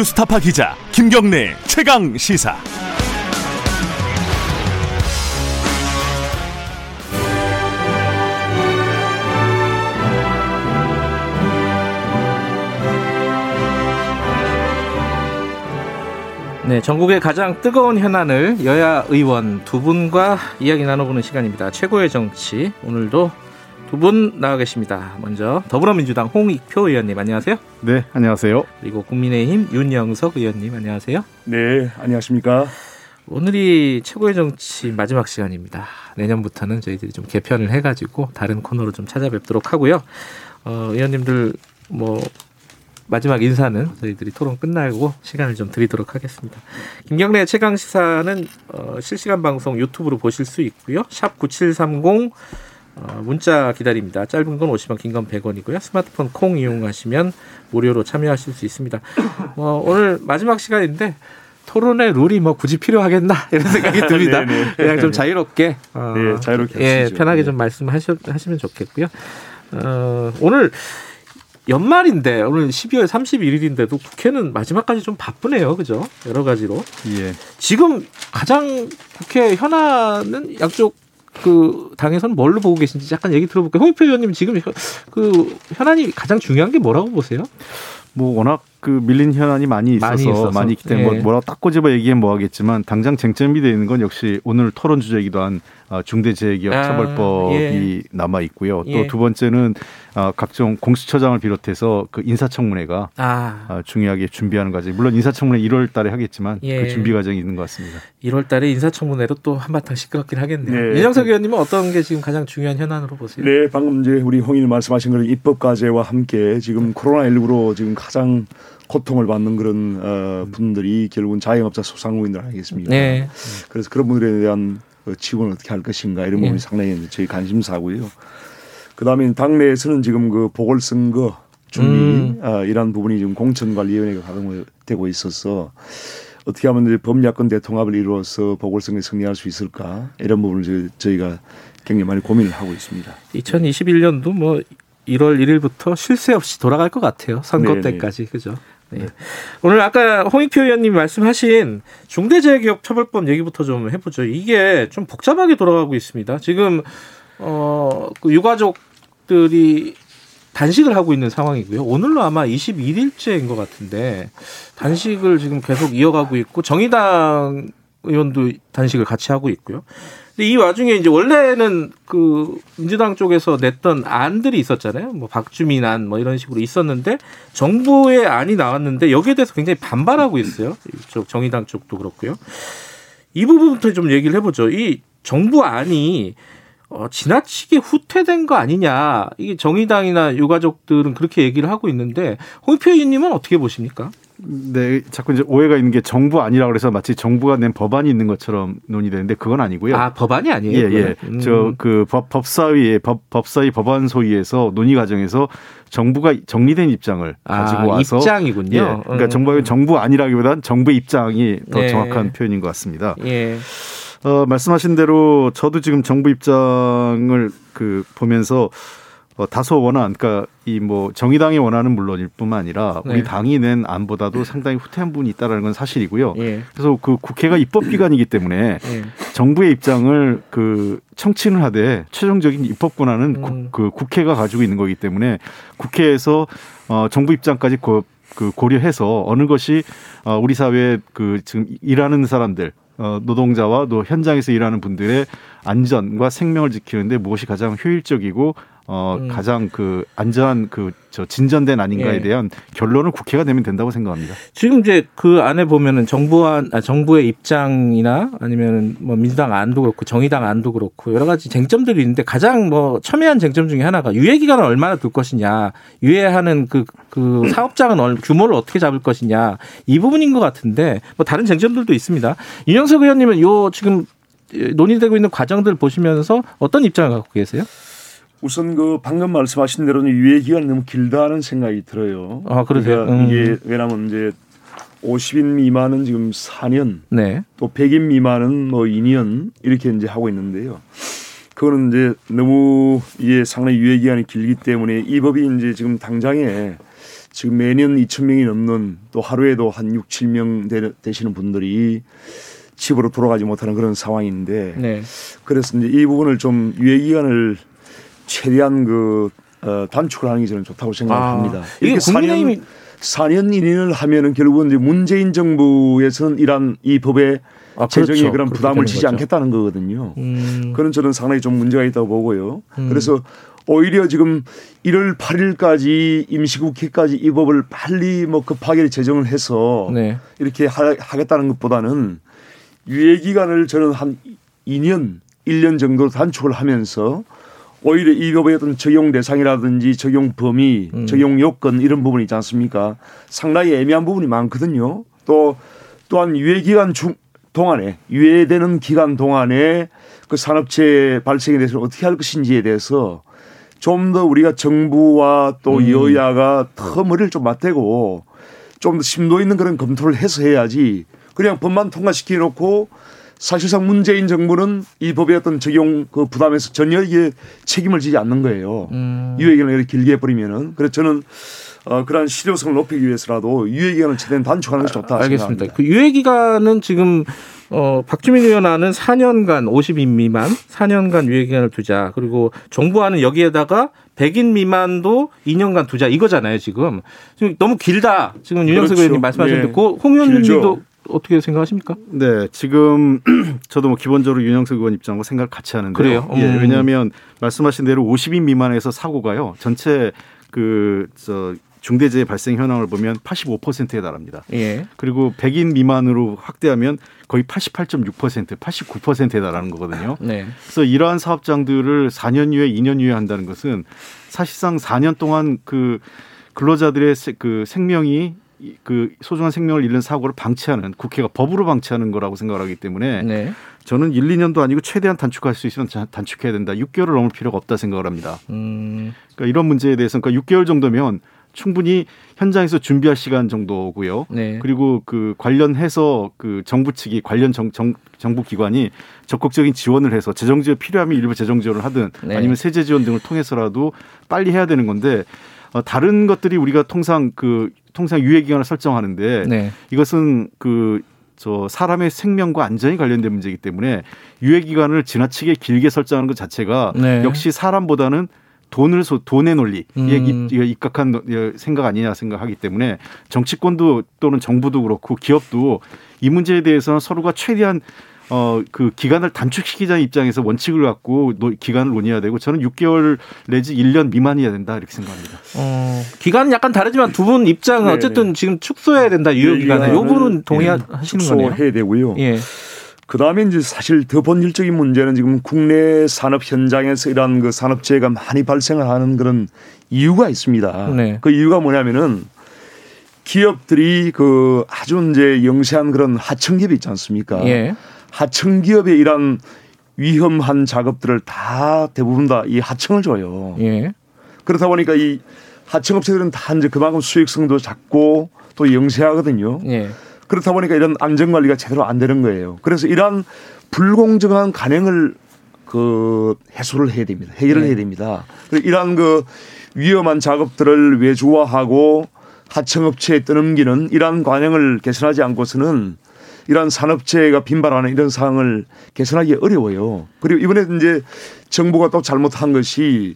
뉴스타파 기자 김경래 최강 시사. 네, 전국의 가장 뜨거운 현안을 여야 의원 두 분과 이야기 나눠보는 시간입니다. 최고의 정치 오늘도 두 분 나와 계십니다. 먼저 더불어민주당 홍익표 의원님 안녕하세요. 네, 안녕하세요. 그리고 국민의힘 윤영석 의원님 안녕하세요. 네, 안녕하십니까. 오늘이 최고의 정치 마지막 시간입니다. 내년부터는 저희들이 좀 개편을 해가지고 다른 코너로 좀 찾아뵙도록 하고요. 어, 의원님들 뭐 마지막 인사는 저희들이 토론 끝나고 시간을 좀 드리도록 하겠습니다. 김경래 최강 시사는 어, 실시간 방송 유튜브로 보실 수 있고요. 샵 9730 어, 문자 기다립니다. 짧은 건 50원, 긴 건 100원이고요. 스마트폰 콩 이용하시면 무료로 참여하실 수 있습니다. 어, 오늘 마지막 시간인데 토론의 룰이 뭐 굳이 필요하겠나 이런 생각이 듭니다. 네, 네. 그냥 좀 자유롭게, 어, 네, 자유롭게 예, 하시죠. 편하게 네. 좀 말씀하시면 좋겠고요. 어, 오늘 연말인데 오늘 12월 31일인데도 국회는 마지막까지 좀 바쁘네요, 그죠? 여러 가지로 예. 지금 가장 국회 현안은 양쪽 그 당에서는 뭘로 보고 계신지 약간 얘기 들어볼게요. 홍익표 의원님 지금 현- 그 현안이 가장 중요한 게 뭐라고 보세요? 뭐 워낙 그 밀린 현안이 많이 있어서 많이 많이, 있어서. 있기 때문에 뭐 예. 뭐라고 딱 꼬집어 얘기하면 뭐하겠지만 당장 쟁점이 되는 건 역시 오늘 토론 주제이기도 한 어, 중대재해기업 아, 처벌법이 예. 남아 있고요. 예. 또두 번째는 어, 각종 공수처장을 비롯해서 그 인사청문회가 아, 어, 중요하게 준비하는 과정. 물론 인사청문회 1월 달에 하겠지만 예. 그 준비 과정이 있는 것 같습니다. 1월 달에 인사청문회로 또 한바탕 시끄럽긴 하겠네요. 네. 이정석 의원님은 어떤 게 지금 가장 중요한 현안으로 보세요? 네, 방금 이제 우리 홍인이 말씀하신 그런 입법 과제와 함께 지금 코로나 19로 지금 가장 고통을 받는 그런 어, 분들이 결국은 자영업자 소상공인들 아니겠습니까? 네. 그래서 그런 분들에 대한 어, 지원을 어떻게 할 것인가 이런 부분이 예. 상당히 저희 관심사고요. 그다음에 당내에서는 지금 그 보궐선거 준비 음. 어, 이런 부분이 지금 공천관리위원회가 가동되고 있어서 어떻게 하면 이제 범야권 대통합을 이루어서 보궐선거에 승리할 수 있을까 이런 부분을 저희- 저희가 굉장히 많이 고민을 하고 있습니다. 2021년도 뭐 1월 1일부터 쉴 새 없이 돌아갈 것 같아요. 선거 네, 때까지. 그죠? 네. 오늘 아까 홍익표 의원님이 말씀하신 중대재해기업처벌법 얘기부터 좀 해보죠. 이게 좀 복잡하게 돌아가고 있습니다. 지금 어, 그 유가족들이 단식을 하고 있는 상황이고요. 오늘로 아마 21일째인 것 같은데 단식을 지금 계속 이어가고 있고 정의당 의원도 단식을 같이 하고 있고요. 근데 이 와중에 이제 원래는 그 민주당 쪽에서 냈던 안들이 있었잖아요. 뭐 박주민 안 뭐 이런 식으로 있었는데 정부의 안이 나왔는데 여기에 대해서 굉장히 반발하고 있어요. 이쪽 정의당 쪽도 그렇고요. 이 부분부터 좀 얘기를 해보죠. 이 정부 안이 어, 지나치게 후퇴된 거 아니냐. 이게 정의당이나 유가족들은 그렇게 얘기를 하고 있는데 홍익표 의원님은 어떻게 보십니까? 네, 자꾸 이제 오해가 있는 게 정부 아니라 그래서 마치 정부가 낸 법안이 있는 것처럼 논의되는데 그건 아니고요. 아 법안이 아니에요. 예, 예. 음. 저그 법사위의 법 법사위 법안 소위에서 논의 과정에서 정부가 정리된 입장을 가지고 아, 와서 입장이군요. 예. 그러니까 음. 정부 정부 아니라기보다는 정부 입장이 더 예. 정확한 표현인 것 같습니다. 예. 어, 말씀하신 대로 저도 지금 정부 입장을 그 보면서 어, 다소 원한, 그러니까 이 뭐 정의당이 원하는 물론일 뿐만 아니라 네. 우리 당이 낸 안보다도 상당히 후퇴한 부분이 있다라는 건 사실이고요. 예. 그래서 그 국회가 입법 기관이기 때문에 예. 정부의 입장을 그 청취를 하되 최종적인 입법 권한은 음. 국- 그 국회가 가지고 있는 거기 때문에 국회에서 어 정부 입장까지 고, 그 고려해서 어느 것이 어 우리 사회에 그 지금 일하는 사람들 어 노동자와 또 현장에서 일하는 분들의 안전과 생명을 지키는데 무엇이 가장 효율적이고 어 음. 가장 그 안전한 그 저 진전된 아닌가에 예. 대한 결론을 국회가 내면 된다고 생각합니다. 지금 이제 그 안에 보면은 정부와 아, 정부의 입장이나 아니면 뭐 민주당 안도 그렇고 정의당 안도 그렇고 여러 가지 쟁점들이 있는데 가장 뭐 첨예한 쟁점 중에 하나가 유예 기간을 얼마나 둘 것이냐, 유예하는 그 그 사업장은 얼- 규모를 어떻게 잡을 것이냐 이 부분인 것 같은데 뭐 다른 쟁점들도 있습니다. 윤영석 의원님은 요 지금 논의되고 있는 과정들 보시면서 어떤 입장을 갖고 계세요? 우선 그 방금 말씀하신 대로는 유예 기간이 너무 길다는 생각이 들어요. 아, 그러세요? 그러니까 음. 이게 왜냐하면 이제 50인 미만은 지금 4년, 네. 또 100인 미만은 뭐 2년 이렇게 이제 하고 있는데요. 그거는 이제 너무 이게 상당히 유예 기간이 길기 때문에 이 법이 이제 지금 당장에 지금 매년 2천 명이 넘는 또 하루에도 한 6, 7명 되, 되시는 분들이 집으로 돌아가지 못하는 그런 상황인데 네. 그래서 이제 이 부분을 좀 유예 기간을 최대한 그 어, 단축을 하는 게 저는 좋다고 생각합니다. 아, 이게 국민의힘이 4년 1년을 하면은 결국은 이제 문재인 정부에서는 이러한 이 법에 아, 재정에 그렇죠. 그런 부담을 지지 거죠. 않겠다는 거거든요. 음, 그런 저는 상당히 좀 문제가 있다고 보고요. 음. 그래서 오히려 지금 1월 8일까지 임시국회까지 이 법을 빨리 뭐 급하게 제정을 해서 네. 이렇게 하, 하겠다는 것보다는 유예 기간을 저는 한 2년, 1년 정도 단축을 하면서 오히려 이 법의 어떤 적용 대상이라든지 적용 범위, 음. 적용 요건 이런 부분이 있지 않습니까? 상당히 애매한 부분이 많거든요. 또 또한 유예 기간 중 동안에 유예되는 기간 동안에 그 산업체의 발생에 대해서 어떻게 할 것인지에 대해서 좀 더 우리가 정부와 또 음. 여야가 더 머리를 좀 맞대고 좀 더 심도 있는 그런 검토를 해서 해야지 그냥 법만 통과시켜 놓고 사실상 문재인 정부는 이 법의 어떤 적용 그 부담에서 전혀 이게 책임을 지지 않는 거예요. 음. 유예기간을 이렇게 길게 해버리면은 그래서 저는 어, 그러한 실효성을 높이기 위해서라도 유예기간을 최대한 단축하는 것이 좋다 알겠습니다. 생각합니다. 그 유예 기간은 지금 어 박주민 의원안은 4년간 50인 미만 4년간 유예 기간을 두자. 그리고 정부안은 여기에다가 100인 미만도 2년간 두자 이거잖아요, 지금. 지금 너무 길다. 지금 윤영석 그렇죠. 의원님 말씀하셨는데 네. 그 홍의원 길죠. 님도 어떻게 생각하십니까? 네, 지금 저도 뭐 기본적으로 윤영석 의원 입장과 생각을 같이 하는데요. 그래요? 예, 음. 왜냐하면 말씀하신 대로 50인 미만에서 사고가요. 전체 그저 중대재해 발생 현황을 보면 85%에 달합니다. 예. 그리고 100인 미만으로 확대하면 거의 88.6%, 89%에 달하는 거거든요. 네. 그래서 이러한 사업장들을 4년 이후에 2년 이후에 한다는 것은 사실상 4년 동안 그 근로자들의 세- 그 생명이 이- 그 소중한 생명을 잃는 사고를 방치하는 국회가 법으로 방치하는 거라고 생각을 하기 때문에 네. 저는 1, 2년도 아니고 최대한 단축할 수 있으면 자- 단축해야 된다. 6개월을 넘을 필요가 없다 생각을 합니다. 음. 그러니까 이런 문제에 대해서는 그러니까 6개월 정도면 충분히 현장에서 준비할 시간 정도고요. 네. 그리고 그 관련해서 그 정부 측이 관련 정, 정, 정부 기관이 적극적인 지원을 해서 재정 지원 필요하면 일부 재정 지원을 하든 네. 아니면 세제 지원 등을 통해서라도 빨리 해야 되는 건데 어, 다른 것들이 우리가 통상 그 통상 유예 기간을 설정하는데 네. 이것은 그 저 사람의 생명과 안전이 관련된 문제이기 때문에 유예 기간을 지나치게 길게 설정하는 것 자체가 네. 역시 사람보다는 돈을 소, 돈의 논리에 음. 입- 입각한 생각 아니냐 생각하기 때문에 정치권도 또는 정부도 그렇고 기업도 이 문제에 대해서는 서로가 최대한 어 그 기간을 단축시키자는 입장에서 원칙을 갖고 노- 기간을 논의해야 되고 저는 6개월 내지 1년 미만이어야 된다 이렇게 생각합니다. 어, 기간은 약간 다르지만 두 분 입장은 네, 어쨌든 지금 축소해야 된다 유효 기간을. 요 부분은 동의하시는 거네요. 축소해야 되고요. 예. 그 다음에 이제 사실 더 본질적인 문제는 지금 국내 산업 현장에서 이러한 그 산업재해가 많이 발생을 하는 그런 이유가 있습니다. 네. 그 이유가 뭐냐면은 기업들이 그 아주 이제 영세한 그런 하청기업이 있지 않습니까? 예. 하청 기업의 이런 위험한 작업들을 다 대부분 다 이 하청을 줘요. 예. 그렇다 보니까 이 하청업체들은 다 이제 그만큼 수익성도 작고 또 영세하거든요. 예. 그렇다 보니까 이런 안전 관리가 제대로 안 되는 거예요. 그래서 이러한 불공정한 간행을 그 해소를 해야 됩니다. 해결을 네. 해야 됩니다. 이러한 그 위험한 작업들을 외주화하고 하청업체에 떠넘기는 이러한 관행을 개선하지 않고서는 이러한 산업재해가 빈발하는 이런 상황을 개선하기 어려워요. 그리고 이번에 이제 정부가 또 잘못한 것이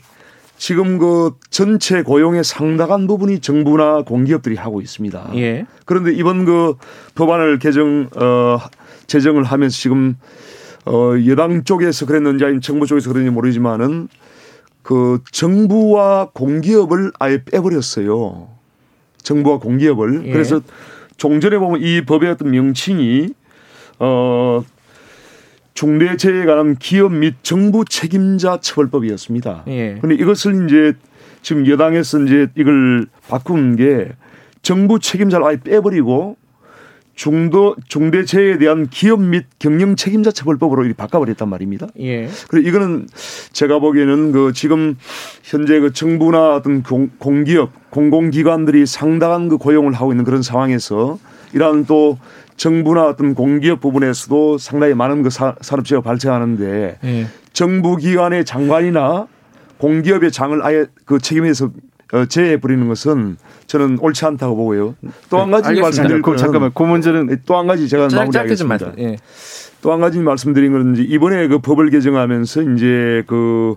지금 그 전체 고용의 상당한 부분이 정부나 공기업들이 하고 있습니다. 예. 그런데 이번 그 법안을 개정 어 제정을 하면서 지금 어 여당 쪽에서 그랬는지 아니면 정부 쪽에서 그랬는지 모르지만은 그 정부와 공기업을 아예 빼버렸어요. 정부와 공기업을 예. 그래서 종전에 보면 이 법의 어떤 명칭이 어 중대재해에 관한 기업 및 정부 책임자 처벌법이었습니다. 예. 근데 이것을 이제 지금 여당에서 이제 이걸 바꾼 게 정부 책임자를 아예 빼버리고 중도 중대재해에 대한 기업 및 경영 책임자 처벌법으로 바꿔버렸단 말입니다. 예. 그래 이거는 제가 보기에는 그 지금 현재 그 정부나 어떤 공, 공기업 공공기관들이 상당한 그 고용을 하고 있는 그런 상황에서 이러한 또 정부나 어떤 공기업 부분에서도 상당히 많은 그 사- 산업재해가 발생하는데 예. 정부 기관의 장관이나 공기업의 장을 아예 그 책임에서 어, 제해 버리는 것은 저는 옳지 않다고 보고요. 또 한 가지. 말씀드릴 그, 거는 잠깐만 그 문제는 또 한 가지 제가 마무리하겠습니다. 예. 또한 가지 말씀드린 건 이번에 그 법을 개정하면서 이제 그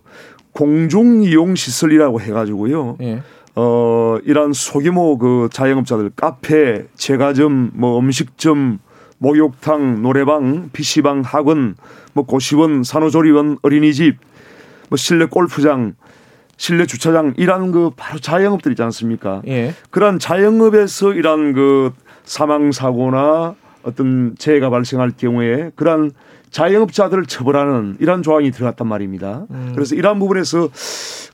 공중 이용 시설이라고 해가지고요. 예. 어 이런 소규모 그 자영업자들 카페, 제과점, 뭐 음식점, 목욕탕, 노래방, PC방, 학원, 뭐 고시원, 산후조리원, 어린이집, 뭐 실내 골프장, 실내 주차장 이런 그 바로 자영업들 있지 않습니까? 예. 그런 자영업에서 이런 그 사망 사고나 어떤 재해가 발생할 경우에 그러한 자영업자들을 처벌하는 이런 조항이 들어갔단 말입니다. 그래서 이러한 부분에서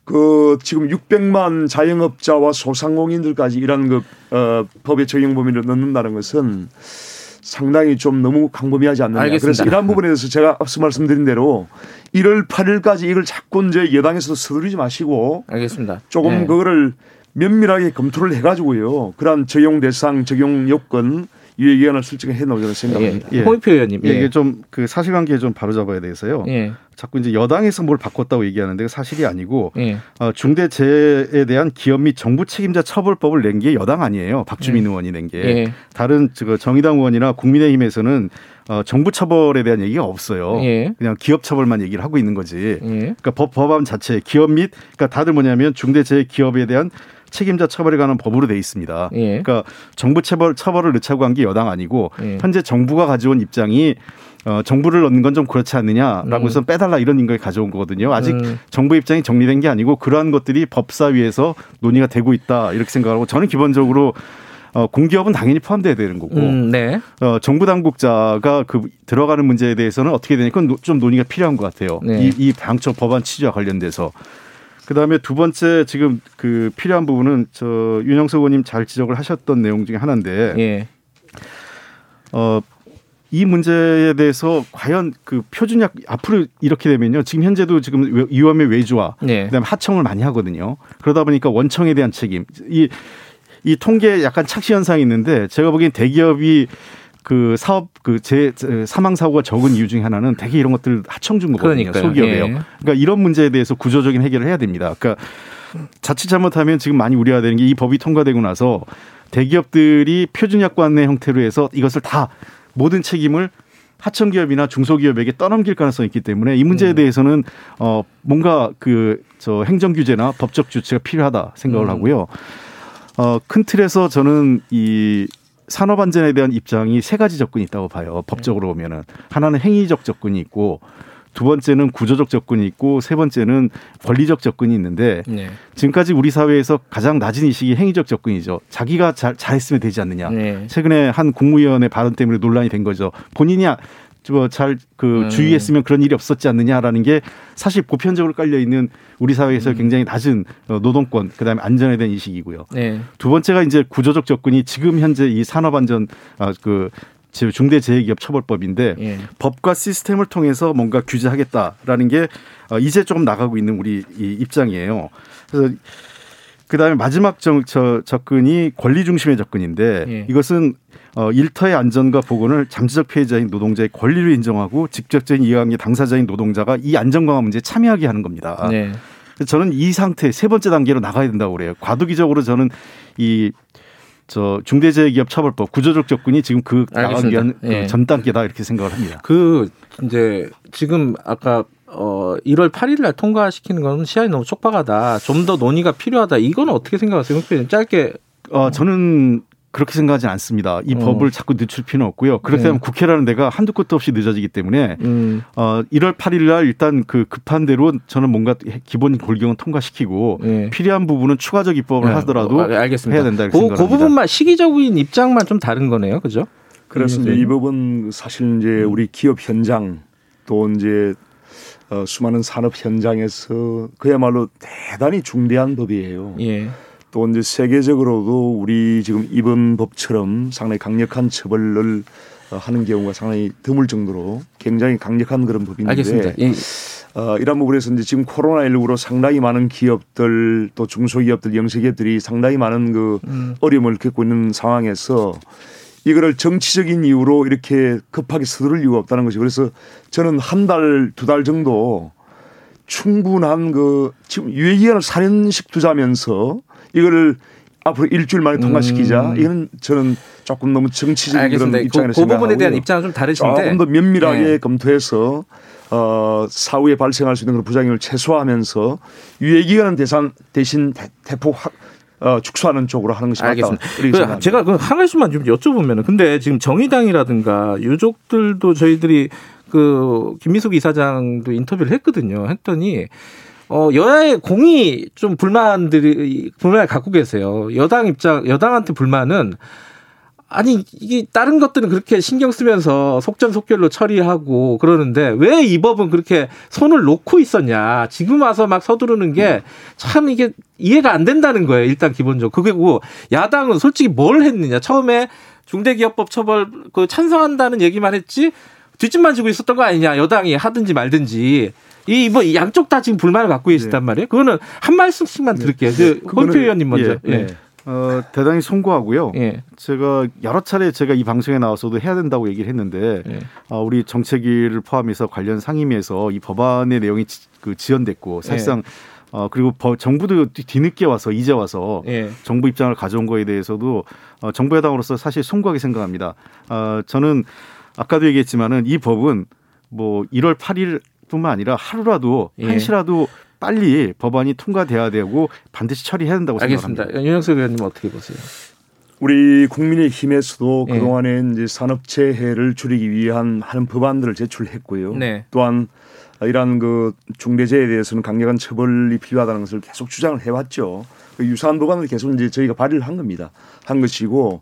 그 지금 600만 자영업자와 소상공인들까지 이런 그 어, 법의 적용 범위를 넣는다는 것은 상당히 좀 너무 강범위하지 않느냐. 알겠습니다. 그래서 이러한 부분에 대해서 제가 앞서 말씀드린 대로 1월 8일까지 이걸 자꾸 이제 여당에서 서두르지 마시고 알겠습니다. 조금 예. 그거를 면밀하게 검토를 해가지고요. 그러한 적용 대상, 적용 요건 유예 기간을 설정해 놓으려고 예. 생각합니다. 예. 홍익표 의원님. 예, 예. 이게 좀 그 사실관계 좀 바로 잡아야 돼서요. 예. 자꾸 이제 여당에서 뭘 바꿨다고 얘기하는데 사실이 아니고 예. 어, 중대재해에 대한 기업 및 정부 책임자 처벌법을 낸 게 여당 아니에요. 박주민 의원이 낸 게. 예. 다른 저 정의당 의원이나 국민의힘에서는 어, 정부 처벌에 대한 얘기가 없어요. 예. 그냥 기업 처벌만 얘기를 하고 있는 거지. 예. 그러니까 법 법안 자체 기업 및 그러니까 다들 뭐냐면 중대재해 기업에 대한 책임자 처벌에 관한 법으로 돼 있습니다. 예. 그러니까 정부 처벌 처벌을 넣자고 한 게 여당 아니고 예. 현재 정부가 가져온 입장이 어, 정부를 넣는 건 좀 그렇지 않느냐라고 해서 빼달라 이런 걸 가져온 거거든요. 아직 음. 정부 입장이 정리된 게 아니고 그러한 것들이 법사위에서 논의가 되고 있다 이렇게 생각하고 저는 기본적으로 어, 공기업은 당연히 포함돼야 되는 거고 음, 네. 어, 정부 당국자가 그 들어가는 문제에 대해서는 어떻게 되니까 그건 노- 좀 논의가 필요한 것 같아요. 네. 이, 이 방처 법안 취지와 관련돼서. 그 다음에 두 번째 지금 그 필요한 부분은 저 윤영석 의원님 잘 지적을 하셨던 내용 중에 하나인데 예. 어, 이 문제에 대해서 과연 그 표준약 앞으로 이렇게 되면요. 지금 현재도 지금 외- 위험의 외주화, 네. 그다음에 하청을 많이 하거든요. 그러다 보니까 원청에 대한 책임, 이, 이 통계에 약간 착시 현상이 있는데 제가 보기엔 대기업이 그 사업 그 제 사망 사고가 적은 이유 중에 하나는 대개 이런 것들 하청 준 거거든요. 그러니까요. 소기업에요. 예. 그러니까 이런 문제에 대해서 구조적인 해결을 해야 됩니다. 그러니까 자칫 잘못하면 지금 많이 우려가 되는 게 이 법이 통과되고 나서 대기업들이 표준약관의 형태로 해서 이것을 다 모든 책임을 하청기업이나 중소기업에게 떠넘길 가능성이 있기 때문에 이 문제에 대해서는 어 뭔가 그 저 행정 규제나 법적 조치가 필요하다 생각을 하고요. 어 큰 틀에서 저는 이 산업 안전에 대한 입장이 세 가지 접근이 있다고 봐요. 법적으로 보면은 하나는 행위적 접근이 있고 두 번째는 구조적 접근이 있고 세 번째는 권리적 접근이 있는데 네. 지금까지 우리 사회에서 가장 낮은 이식이 행위적 접근이죠. 자기가 잘, 잘했으면 되지 않느냐. 네. 최근에 한 국무위원의 발언 때문에 논란이 된 거죠. 본인이 잘그 음. 주의했으면 그런 일이 없었지 않느냐라는 게 사실 보편적으로 깔려 있는 우리 사회에서 음. 굉장히 낮은 어, 노동권 그다음에 안전에 대한 인식이고요. 네. 두 번째가 이제 구조적 접근이 지금 현재 이 산업 안전 아그 중대재해기업 처벌법인데 예. 법과 시스템을 통해서 뭔가 규제하겠다라는 게 어, 이제 조금 나가고 있는 우리 이 입장이에요. 그래서 그다음에 마지막 정, 저, 접근이 권리 중심의 접근인데 예. 이것은 어, 일터의 안전과 보건을 잠재적 피해자인 노동자의 권리로 인정하고 직접적인 이해관계 당사자인 노동자가 이 안전 강화 문제에 참여하게 하는 겁니다. 네. 저는 이 상태 세 번째 단계로 나가야 된다고 그래요. 과도기적으로 저는 이 저 중대재해기업 처벌법 구조적 접근이 지금 그 나가기 위한 알겠습니다. 예. 그전 단계다 이렇게 생각을 합니다. 그 이제 지금 아까 어 1월 8일 날 통과시키는 거는 시간이 너무 촉박하다. 좀 더 논의가 필요하다. 이거는 어떻게 생각하세요? 홍 짧게 어, 저는 그렇게 생각하지 않습니다. 이 어. 법을 자꾸 늦출 필요는 없고요. 그렇게 네. 되면 국회라는 데가 한두 끝도 없이 늦어지기 때문에 음 어, 1월 8일 날 일단 그 급한 대로 저는 뭔가 기본 골경은 통과시키고 예. 필요한 부분은 추가적 입법을 네. 하더라도 어, 알겠습니다. 해야 된다 이렇게 그, 그 생각합니다. 부분만 시기적인 입장만 좀 다른 거네요. 그죠? 그렇습니다. 이 법은 사실 이제 우리 기업 현장 또 이제 어, 수많은 산업 현장에서 그야말로 대단히 중대한 법이에요. 예. 또 이제 세계적으로도 우리 지금 이번 법처럼 상당히 강력한 처벌을 어, 하는 경우가 상당히 드물 정도로 굉장히 강력한 그런 법인데 알겠습니다. 예. 어, 이런 부분에서 이제 지금 코로나19로 상당히 많은 기업들 또 중소기업들 영세기업들이 상당히 많은 그 음. 어려움을 겪고 있는 상황에서 이거를 정치적인 이유로 이렇게 급하게 서두를 이유가 없다는 것이 그래서 저는 한 달 두 달 정도 충분한 그 지금 유예기간을 4년씩 두자면서 이거를 앞으로 일주일 만에 통과시키자. 음. 이건 저는 조금 너무 정치적인 알겠습니다. 그런 그, 입장에서 그 부분에 대한. 입장은 좀 다르신데 조금 더 면밀하게 네. 검토해서 어, 사후에 발생할 수 있는 그런 부작용을 최소화하면서 유예 기간은 대상 대신 대, 대폭 확, 어, 축소하는 쪽으로 하는 것이 맞다. 알겠습니다. 생각합니다. 제가 그한 가지만 좀 여쭤보면은 근데 지금 정의당이라든가 유족들도 저희들이 그 김미숙 이사장도 인터뷰를 했거든요. 했더니 어 여야의 공이 좀 불만들이 불만을 갖고 계세요. 여당 입장 여당한테 불만은 아니 이게 다른 것들은 그렇게 신경 쓰면서 속전속결로 처리하고 그러는데 왜 이 법은 그렇게 손을 놓고 있었냐. 지금 와서 막 서두르는 게 참 이게 이해가 안 된다는 거예요 일단 기본적으로. 그리고 야당은 솔직히 뭘 했느냐. 처음에 중대기업법 처벌 그 찬성한다는 얘기만 했지 뒷짐만 지고 있었던 거 아니냐. 여당이 하든지 말든지. 이 뭐 양쪽 다 지금 불만을 갖고 계시단 말이에요. 그거는 한 말씀씩만 들을게요. 그 그거는- 홍표 의원님 먼저. 예, 예. 어, 대단히 송구하고요. 예. 제가 여러 차례 제가 이 방송에 나와서도 해야 된다고 얘기를 했는데 예. 어, 우리 정책위를 포함해서 관련 상임위에서 이 법안의 내용이 지, 그 지연됐고 사실상 어, 그리고 버- 정부도 뒤- 뒤늦게 와서 이제 와서 예. 정부 입장을 가져온 거에 대해서도 어, 정부 여당으로서 사실 송구하게 생각합니다. 어, 저는 아까도 얘기했지만은 이 법은 뭐 1월 8일 뿐만 아니라 하루라도 예. 한시라도 빨리 법안이 통과돼야 되고 반드시 처리해야 된다고 알겠습니다. 생각합니다. 윤영석 의원님 어떻게 보세요? 우리 국민의힘에서도 예. 그동안에 이제 산업재해를 줄이기 위한 하는 법안들을 제출했고요. 네. 또한 이러한 그 중대재해에 대해서는 강력한 처벌이 필요하다는 것을 계속 주장을 해왔죠. 그 유사한 법안을 계속 이제 저희가 발의를 한 겁니다. 한 것이고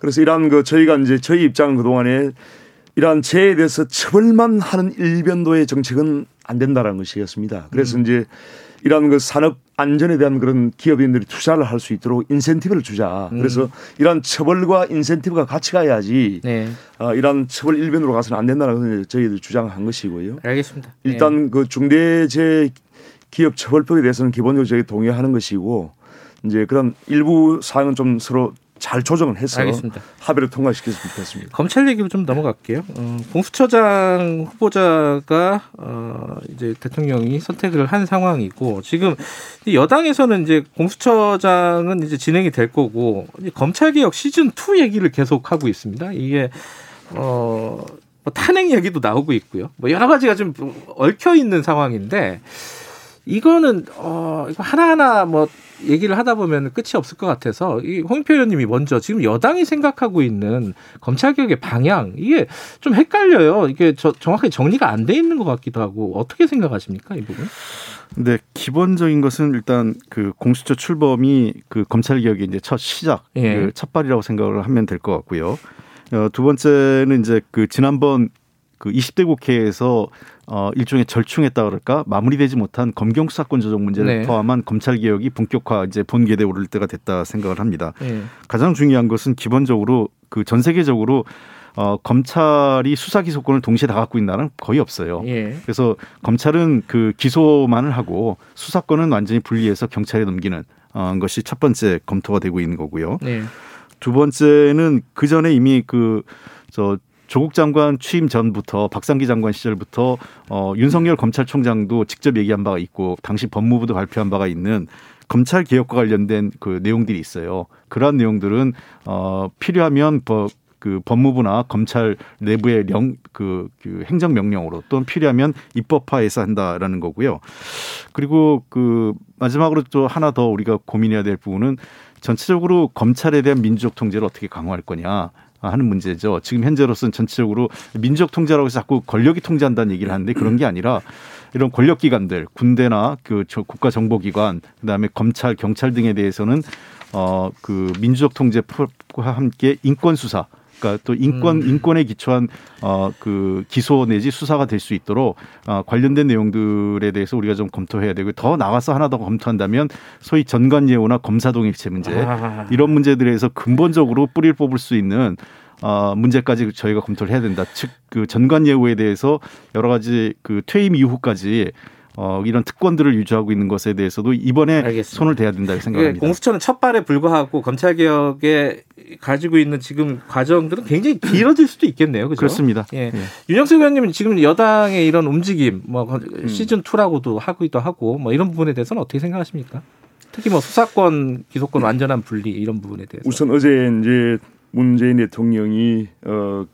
그래서 이러한 그 저희가 이제 저희 입장은 그동안에 이러한 재해에 대해서 처벌만 하는 일변도의 정책은 안 된다라는 것이었습니다. 그래서 음. 이제 이러한 그 산업 안전에 대한 그런 기업인들이 투자를 할 수 있도록 인센티브를 주자. 음. 그래서 이러한 처벌과 인센티브가 같이 가야지 네. 어, 이러한 처벌 일변으로 가서는 안 된다는 것을 저희들 주장한 것이고요. 알겠습니다. 일단 그 중대재해 기업 처벌법에 대해서는 기본적으로 저희 동의하는 것이고 이제 그런 일부 사항은 좀 서로 잘 조정을 해서 알겠습니다. 합의를 통과시켰으면 좋겠습니다. 검찰 얘기로 좀 넘어갈게요. 어, 공수처장 후보자가 어, 이제 대통령이 선택을 한 상황이고 지금 이 여당에서는 이제 공수처장은 이제 진행이 될 거고 이제 검찰 개혁 시즌 2 얘기를 계속 하고 있습니다. 이게 어, 뭐 탄핵 얘기도 나오고 있고요. 뭐 여러 가지가 좀 얽혀 있는 상황인데 이거는 어 이거 하나하나 뭐 얘기를 하다 보면 끝이 없을 것 같아서 이 홍표 의원님이 먼저 지금 여당이 생각하고 있는 검찰 개혁의 방향 이게 좀 헷갈려요. 이게 저, 정확하게 정리가 안 돼 있는 것 같기도 하고 어떻게 생각하십니까 이 부분? 근데 기본적인 것은 일단 그 공수처 출범이 그 검찰 개혁의 이제 첫 시작, 예. 그 첫발이라고 생각을 하면 될 것 같고요. 어, 두 번째는 이제 그 지난번 그 20대 국회에서 어 일종의 절충했다 그럴까 마무리되지 못한 검경 수사권 조정 문제를 네. 포함한 검찰 개혁이 본격화 이제 본궤대에 오를 때가 됐다 생각을 합니다. 예. 가장 중요한 것은 기본적으로 그 전 세계적으로 어 검찰이 수사 기소권을 동시에 다 갖고 있는 나라는 거의 없어요. 예. 그래서 검찰은 그 기소만을 하고 수사권은 완전히 분리해서 경찰에 넘기는 어, 것이 첫 번째 검토가 되고 있는 거고요. 네. 두 번째는 그 전에 이미 그 저 조국 장관 취임 전부터 박상기 장관 시절부터 어 윤석열 검찰총장도 직접 얘기한 바가 있고 당시 법무부도 발표한 바가 있는 검찰 개혁과 관련된 그 내용들이 있어요. 그러한 내용들은 어 필요하면 법 그 법무부나 검찰 내부의 령, 그, 그 행정명령으로 또는 필요하면 입법화해서 한다라는 거고요. 그리고 그 마지막으로 또 하나 더 우리가 고민해야 될 부분은 전체적으로 검찰에 대한 민주적 통제를 어떻게 강화할 거냐 하는 문제죠. 지금 현재로서는 전체적으로 민주적 통제라고 해서 자꾸 권력이 통제한다는 얘기를 하는데 그런 게 아니라 이런 권력 기관들, 군대나 그저 국가 정보 기관, 그다음에 검찰, 경찰 등에 대해서는 어그 민주적 통제와 함께 인권 수사. 그러니까 또 인권 인권에 기초한 어 그 기소 내지 수사가 될 수 있도록 어 관련된 내용들에 대해서 우리가 좀 검토해야 되고 더 나가서 하나 더 검토한다면 소위 전관 예우나 검사 동일체 문제 아. 이런 문제들에서 근본적으로 뿌리를 뽑을 수 있는 어, 문제까지 저희가 검토를 해야 된다. 즉, 그 전관 예우에 대해서 여러 가지 그 퇴임 이후까지 어, 이런 특권들을 유지하고 있는 것에 대해서도 이번에 알겠습니다. 손을 대야 된다고 생각합니다. 공수처는 첫 발에 불과하고 검찰 개혁에 가지고 있는 지금 과정들은 굉장히 길어질 수도 있겠네요. 그죠? 그렇습니다. 예. 예. 윤영석 의원님은 지금 여당의 이런 움직임, 뭐 음. 시즌 2라고도 하기도 하고, 뭐 이런 부분에 대해서는 어떻게 생각하십니까? 특히 뭐 수사권, 기소권 완전한 분리 이런 부분에 대해서. 우선 어제 이제 문재인 대통령이 어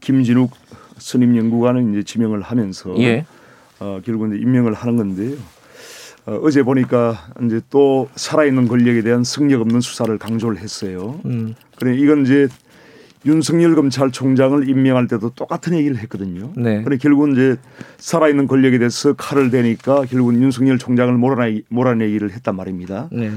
김진욱 선임 연구관을 이제 지명을 하면서 예. 어 결국 이제 임명을 하는 건데요. 어, 어제 보니까 이제 또 살아있는 권력에 대한 승력 없는 수사를 강조를 했어요. 음. 그래 이건 이제 윤석열 검찰총장을 임명할 때도 똑같은 얘기를 했거든요. 네. 그래 결국은 이제 살아있는 권력에 대해서 칼을 대니까 결국은 윤석열 총장을 몰아내, 몰아내기를 했단 말입니다. 네.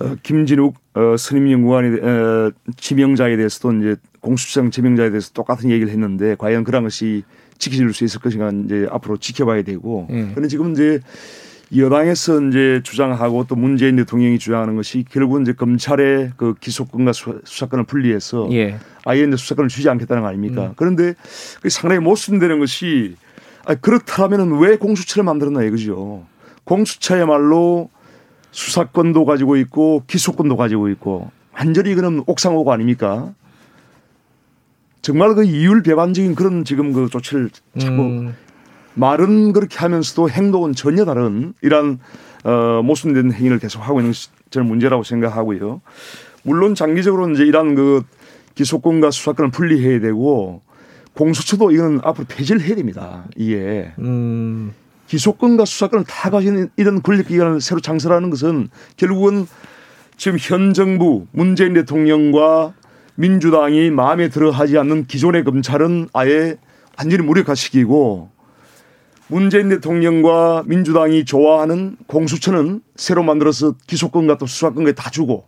어, 김진욱 어, 선임연구관의 어, 지명자에 대해서도 이제 공수처장 지명자에 대해서 똑같은 얘기를 했는데 과연 그런 것이 지켜질 수 있을 것인가 이제 앞으로 지켜봐야 되고 예. 그런데 지금 이제 여당에서 이제 주장하고 또 문재인 대통령이 주장하는 것이 결국은 이제 검찰의 그 기소권과 수- 수사권을 분리해서 예. 아예 이제 수사권을 주지 않겠다는 거 아닙니까? 그런데 그게 상당히 모순되는 것이 아 그렇다면은 왜 공수처를 만들었나 이거죠. 공수처야말로 수사권도 가지고 있고 기소권도 가지고 있고 완전히 이거는 옥상호고 아닙니까? 정말 그 이율 배반적인 그런 지금 그 조치를 자꾸 음. 말은 그렇게 하면서도 행동은 전혀 다른 이러한 어, 모순된 행위를 계속 하고 있는 것이 저는 문제라고 생각하고요. 물론 장기적으로 이제 이러한 그 기소권과 수사권을 분리해야 되고 공수처도 이건 앞으로 폐지를 해야 됩니다. 이게 음. 기소권과 수사권을 다 가진 이런 권력기관을 새로 창설하는 것은 결국은 지금 현 정부 문재인 대통령과 민주당이 마음에 들어 하지 않는 기존의 검찰은 아예 완전히 무력화시키고 문재인 대통령과 민주당이 좋아하는 공수처는 새로 만들어서 기소권과 또 수사권까지 다 주고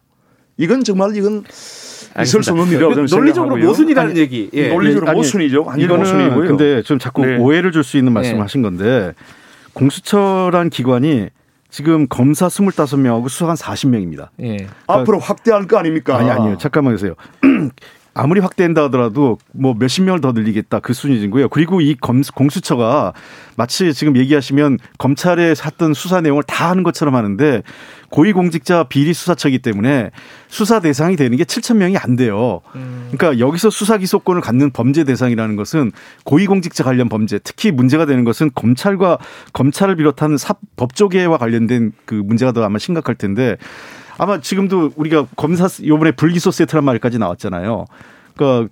이건 정말 이건 있을 수 없는 일이라고 저는 논리적으로. 모순이라는 아니, 얘기. 예. 논리적으로 아니, 모순이죠. 이거는 모순이고요. 근데 좀 자꾸 네. 오해를 줄 수 있는 말씀을 네. 하신 건데 공수처란 기관이 지금 검사 25명하고 수사관 40명입니다. 예. 앞으로 확대할 거 아닙니까? 아니 아니요. 잠깐만 보세요. 아무리 확대한다 하더라도 뭐 몇십 명을 더 늘리겠다 그 수준이고요. 그리고 이 검, 공수처가 마치 지금 얘기하시면 검찰에 샀던 수사 내용을 다 하는 것처럼 하는데 고위공직자 비리 수사처이기 때문에 수사 대상이 되는 게 7천 명이 안 돼요. 그러니까 여기서 수사 기소권을 갖는 범죄 대상이라는 것은 고위공직자 관련 범죄, 특히 문제가 되는 것은 검찰과 검찰을 비롯한 사, 법조계와 관련된 그 문제가 더 아마 심각할 텐데 아마 지금도 우리가 검사 요번에 불기소 세트란 말까지 나왔잖아요. 그러니까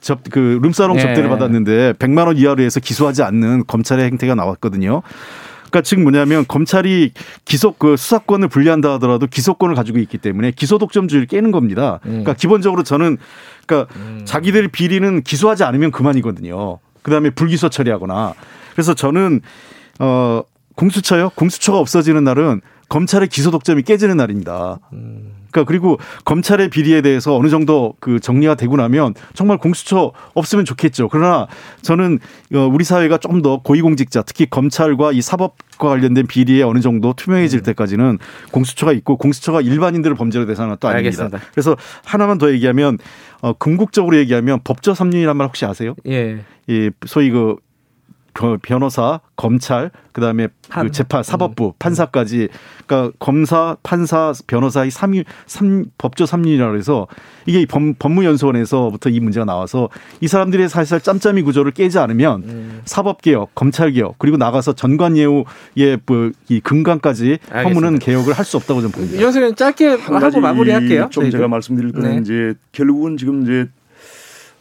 접, 그 룸사롱 네. 접대를 받았는데 100만 원 이하로 해서 기소하지 않는 검찰의 행태가 나왔거든요. 그러니까 지금 뭐냐면 검찰이 기소 그 수사권을 분리한다 하더라도 기소권을 가지고 있기 때문에 기소 독점주의를 깨는 겁니다. 그러니까 기본적으로 저는 그러니까 자기들 비리는 기소하지 않으면 그만이거든요. 그다음에 불기소 처리하거나. 그래서 저는 어 공수처요. 공수처가 없어지는 날은 검찰의 기소 독점이 깨지는 날입니다. 그러니까 그리고 검찰의 비리에 대해서 어느 정도 그 정리가 되고 나면 정말 공수처 없으면 좋겠죠. 그러나 저는 어, 우리 사회가 좀 더 고위공직자 특히 검찰과 이 사법과 관련된 비리에 어느 정도 투명해질 때까지는 공수처가 있고 공수처가 일반인들을 범죄로 대상은 또 아닙니다. 알겠습니다. 그래서 하나만 더 얘기하면 어, 궁극적으로 얘기하면 법조 삼륜이란 말 혹시 아세요? 예. 이 소위 그 변- 변호사, 검찰, 그다음에 판. 그 재판, 사법부, 판사까지 그러니까 검사, 판사, 변호사의 삼위 삼 법조 삼륜이라고 해서 이게 법, 법무연수원에서부터 이 문제가 나와서 이 사람들의 사실 짬짬이 구조를 깨지 않으면 음. 사법 개혁, 검찰 개혁 그리고 나가서 전관예우의 뭐이 근간까지. 허무는 개혁을 할 수 없다고 저는 봅니다. 이 선생님 짧게 한 하고 마무리할게요. 좀 저희도. 제가 말씀드릴 거는 네. 이제 결국은 지금 이제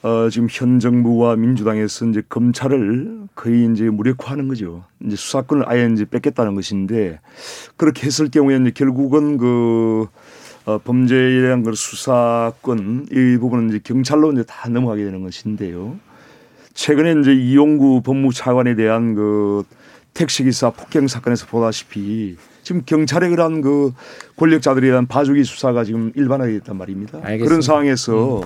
어 지금 현 정부와 민주당에서 이제 검찰을 거의 이제 무력화하는 거죠. 이제 수사권을 아예 이제 뺏겠다는 것인데 그렇게 했을 경우에 이제 결국은 그 어, 범죄에 대한 그 수사권 이 부분은 이제 경찰로 이제 다 넘어가게 되는 것인데요. 최근에 이제 이용구 법무차관에 대한 그 택시기사 폭행 사건에서 보다시피 지금 경찰의 그런 그 권력자들에 대한 봐주기 수사가 지금 일반화됐단 말입니다. 알겠습니다. 그런 상황에서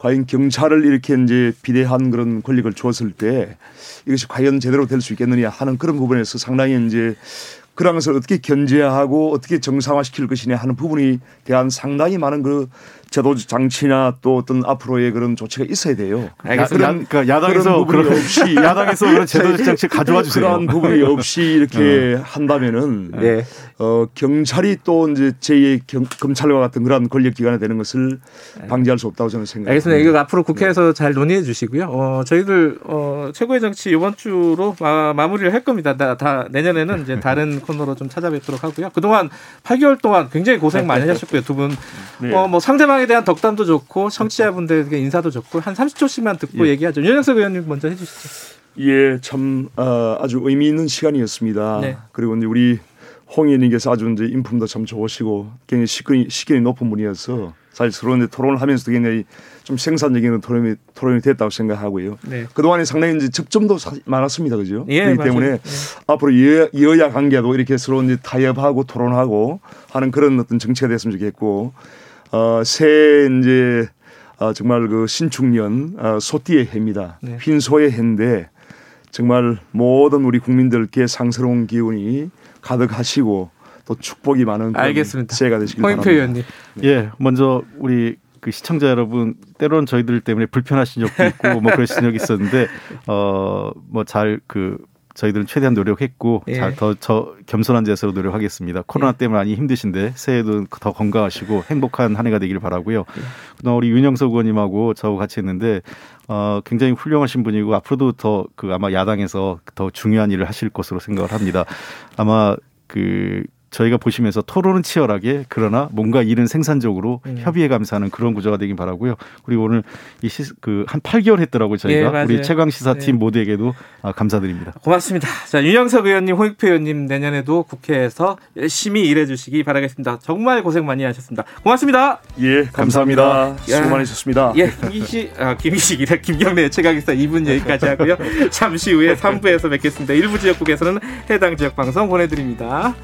과연 경찰을 이렇게 이제 비대한 그런 권력을 주었을 때 이것이 과연 제대로 될 수 있겠느냐 하는 그런 부분에서 상당히 이제 것을 어떻게 견제하고 어떻게 정상화시킬 것이냐 하는 부분이 대한 상당히 많은 그 제도 장치나 또 어떤 앞으로의 그런 조치가 있어야 돼요. 알겠습니다. 야, 그러니까 야당에서 그런 부분이 그런 없이 야당에서 그런 제도적 장치 가져와 주세요. 그러한 부분이 없이 이렇게 한다면은 네. 어, 경찰이 또 이제 제2의 경- 검찰과 같은 그러한 권력 기관이 되는 것을 방지할 수 없다고 저는 생각합니다. 알겠습니다. 이거 앞으로 국회에서 잘 논의해 주시고요. 어, 저희들 어, 최고의 정치 이번 주로 마, 마무리를 할 겁니다. 다, 다 내년에는 이제 다른 코너로 좀 찾아뵙도록 하고요. 그동안 8개월 동안 굉장히 고생 많이 하셨고요. 두 분. 네. 어, 뭐 상대방 에 대한 덕담도 좋고 청취자분들에게 인사도 좋고 한 30초씩만 듣고 얘기하죠. 윤영석 의원님 먼저 해 주시죠. 예, 참 어, 아주 의미 있는 시간이었습니다. 네. 그리고 이제 우리 홍 의원님께서 아주 이제 인품도 참 좋으시고 굉장히 식견이, 식견이 높은 분이어서 사실 서로 토론을 하면서도 굉장히 좀 생산적인 토론이, 토론이 됐다고 생각하고요. 네. 그동안에 상당히 이제 접점도 사- 많았습니다. 그죠? 예, 그렇기 맞아요. 때문에 예. 앞으로 여, 여야 관계도 이렇게 서로 이제 타협하고 토론하고 하는 그런 어떤 정치가 됐으면 좋겠고, 어, 새 이제 어, 정말 그 신축년 어, 소띠의 해입니다. 네. 흰소의 해인데 정말 모든 우리 국민들께 상스러운 기운이 가득하시고 또 축복이 많은 알겠습니다. 새해가 되시길 바랍니다. 의원님. 예, 먼저 우리 그 시청자 여러분 때로는 저희들 때문에 불편하신 적도 있고 뭐 그러신 적이 있었는데 어 뭐 잘 그 저희들은 최대한 노력했고 예. 잘더 저 겸손한 자세로 노력하겠습니다. 코로나 때문에 많이 힘드신데 새해도 더 건강하시고 행복한 한 해가 되기를 바라고요. 그다음 우리 윤영석 의원님하고 저하고 같이 했는데 어 굉장히 훌륭하신 분이고 앞으로도 더 그 아마 야당에서 더 중요한 일을 하실 것으로 생각을 합니다. 아마 그 저희가 보시면서 토론은 치열하게 그러나 뭔가 일은 생산적으로 음. 협의해 감사하는 그런 구조가 되긴 바라고요. 그리고 오늘 이그한 8개월 했더라고요 저희가 예, 맞아요. 우리 최강 시사 팀 예. 모두에게도 아, 감사드립니다. 고맙습니다. 자, 윤영석 의원님, 홍익표 의원님 내년에도 국회에서 열심히 일해 주시기 바라겠습니다. 정말 고생 많이 하셨습니다. 고맙습니다. 예, 감사합니다. 수고 야. 많으셨습니다. 예, 김기식, 아, 김기식이래. 김경래 최강기사 2분 여기까지 하고요. 잠시 후에 3부에서 뵙겠습니다. 일부 지역국에서는 해당 지역 방송 보내드립니다.